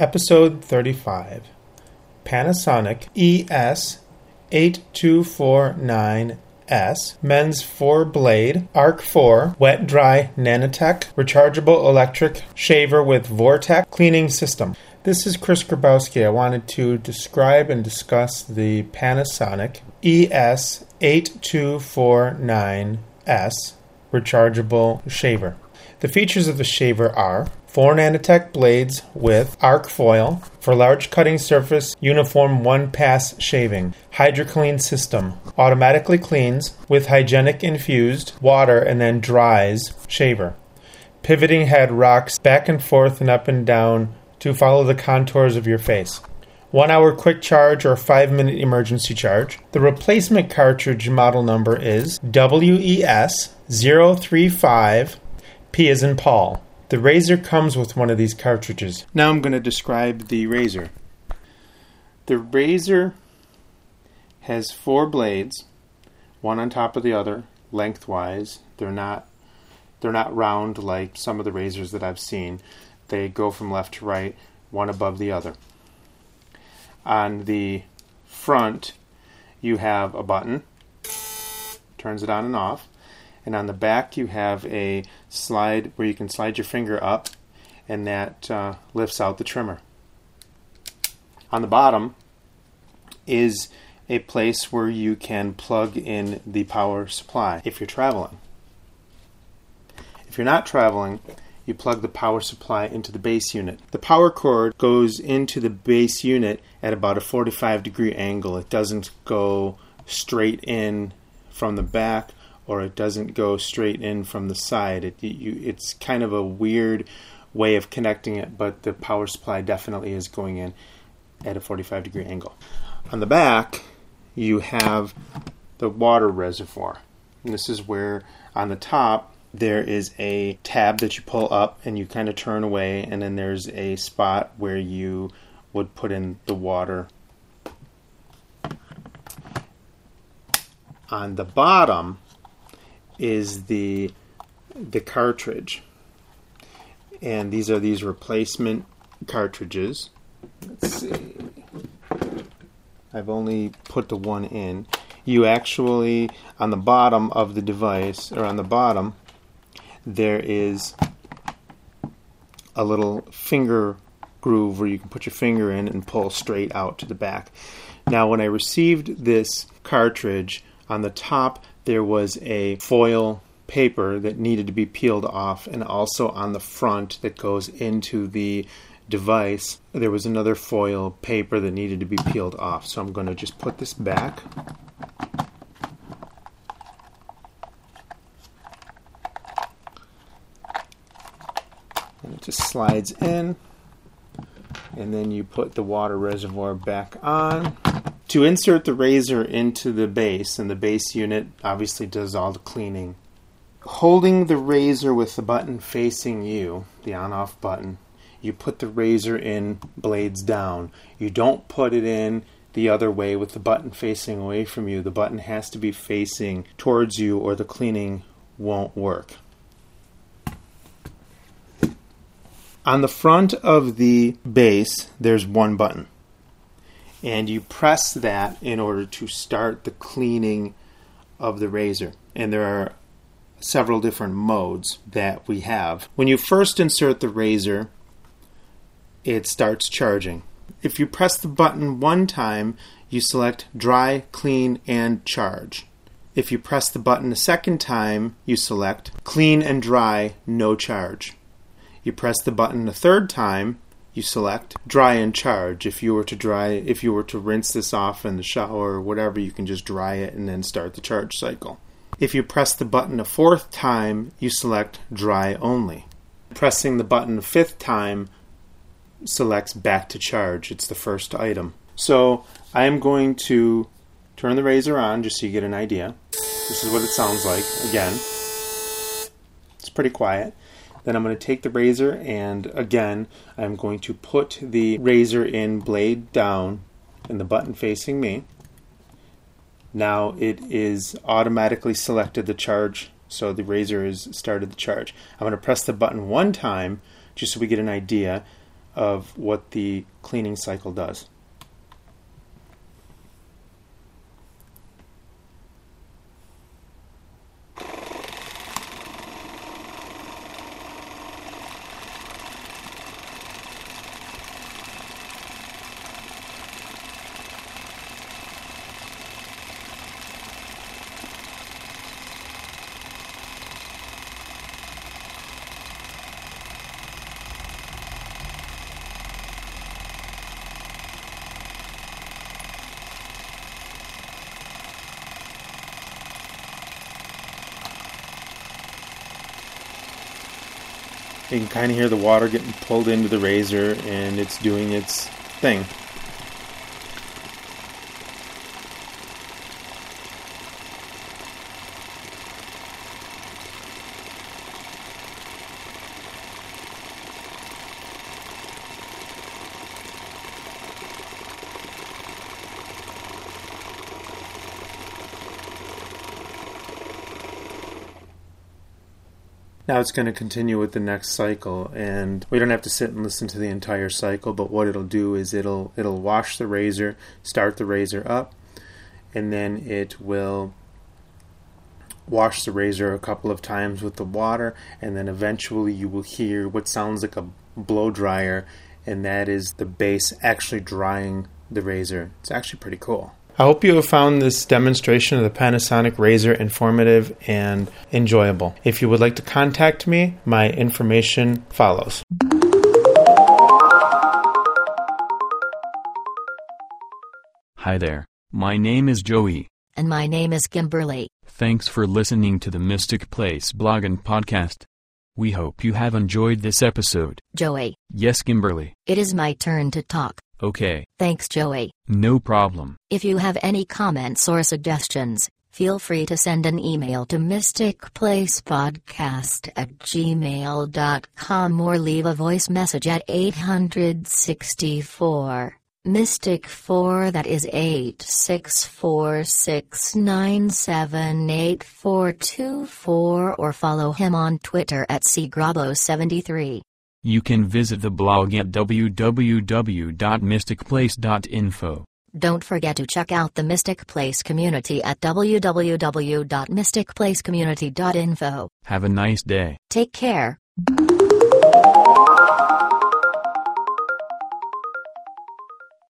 Episode 35 Panasonic ES 8249S Men's 4 Blade Arc 4 Wet Dry Nanotech Rechargeable Electric Shaver with Vortex Cleaning System. This is Chris Grabowski. I wanted to describe and discuss the Panasonic ES 8249S rechargeable shaver. The features of the shaver are 4 nanotech blades with arc foil for large cutting surface uniform one pass shaving, HydroClean system, automatically cleans with hygienic infused water and then dries shaver. Pivoting head rocks back and forth and up and down to follow the contours of your face. One hour quick charge or five minute emergency charge. The replacement cartridge model number is WES 035 P is in Paul. The razor comes with one of these cartridges. Now I'm going to describe the razor. The razor has four blades, one on top of the other, lengthwise. They're not they're not round like some of the razors that I've seen. They go from left to right, one above the other. On the front, you have a button, turns it on and off and on the back you have a slide where you can slide your finger up and that uh, lifts out the trimmer. On the bottom is a place where you can plug in the power supply if you're traveling. If you're not traveling, you plug the power supply into the base unit. The power cord goes into the base unit at about a 45 degree angle. It doesn't go straight in from the back or it doesn't go straight in from the side. It, you, it's kind of a weird way of connecting it, but the power supply definitely is going in at a 45 degree angle. On the back, you have the water reservoir. And this is where on the top there is a tab that you pull up and you kind of turn away, and then there's a spot where you would put in the water. On the bottom, is the the cartridge, and these are these replacement cartridges. Let's see. I've only put the one in. You actually on the bottom of the device or on the bottom there is a little finger groove where you can put your finger in and pull straight out to the back. Now, when I received this cartridge, on the top there was a foil paper that needed to be peeled off, and also on the front that goes into the device, there was another foil paper that needed to be peeled off. So I'm going to just put this back. And it just slides in, and then you put the water reservoir back on to insert the razor into the base, and the base unit obviously does all the cleaning. Holding the razor with the button facing you, the on off button, you put the razor in blades down. You don't put it in the other way with the button facing away from you. The button has to be facing towards you, or the cleaning won't work. On the front of the base, there's one button and you press that in order to start the cleaning of the razor. And there are several different modes that we have. When you first insert the razor, it starts charging. If you press the button one time, you select dry, clean, and charge. If you press the button a second time, you select clean and dry, no charge. You press the button a third time, you select dry and charge. If you were to dry, if you were to rinse this off in the shower or whatever, you can just dry it and then start the charge cycle. If you press the button a fourth time, you select dry only. Pressing the button a fifth time selects back to charge. It's the first item. So I am going to turn the razor on just so you get an idea. This is what it sounds like. Again, it's pretty quiet. Then I'm going to take the razor and again, I'm going to put the razor in blade down and the button facing me. Now it is automatically selected the charge, so the razor has started the charge. I'm going to press the button one time just so we get an idea. of what the cleaning cycle does. You can kind of hear the water getting pulled into the razor and it's doing its thing. Now it's going to continue with the next cycle, and we don't have to sit and listen to the entire cycle. But what it'll do is it'll it'll wash the razor, start the razor up, and then it will wash the razor a couple of times with the water, and then eventually you will hear what sounds like a blow dryer, and that is the base actually drying the razor. It's actually pretty cool. I hope you have found this demonstration of the Panasonic Razor informative and enjoyable. If you would like to contact me, my information follows. Hi there. My name is Joey. And my name is Kimberly. Thanks for listening to the Mystic Place blog and podcast. We hope you have enjoyed this episode. Joey, Yes, Kimberly. it is my turn to talk. Okay. Thanks, Joey. No problem. If you have any comments or suggestions, feel free to send an email to mysticplacepodcast at gmail.com or leave a voice message at 864. Mystic 4 that is 86469784424 or follow him on Twitter at cgrabo73. You can visit the blog at www.mysticplace.info. Don't forget to check out the Mystic Place community at www.mysticplacecommunity.info. Have a nice day. Take care.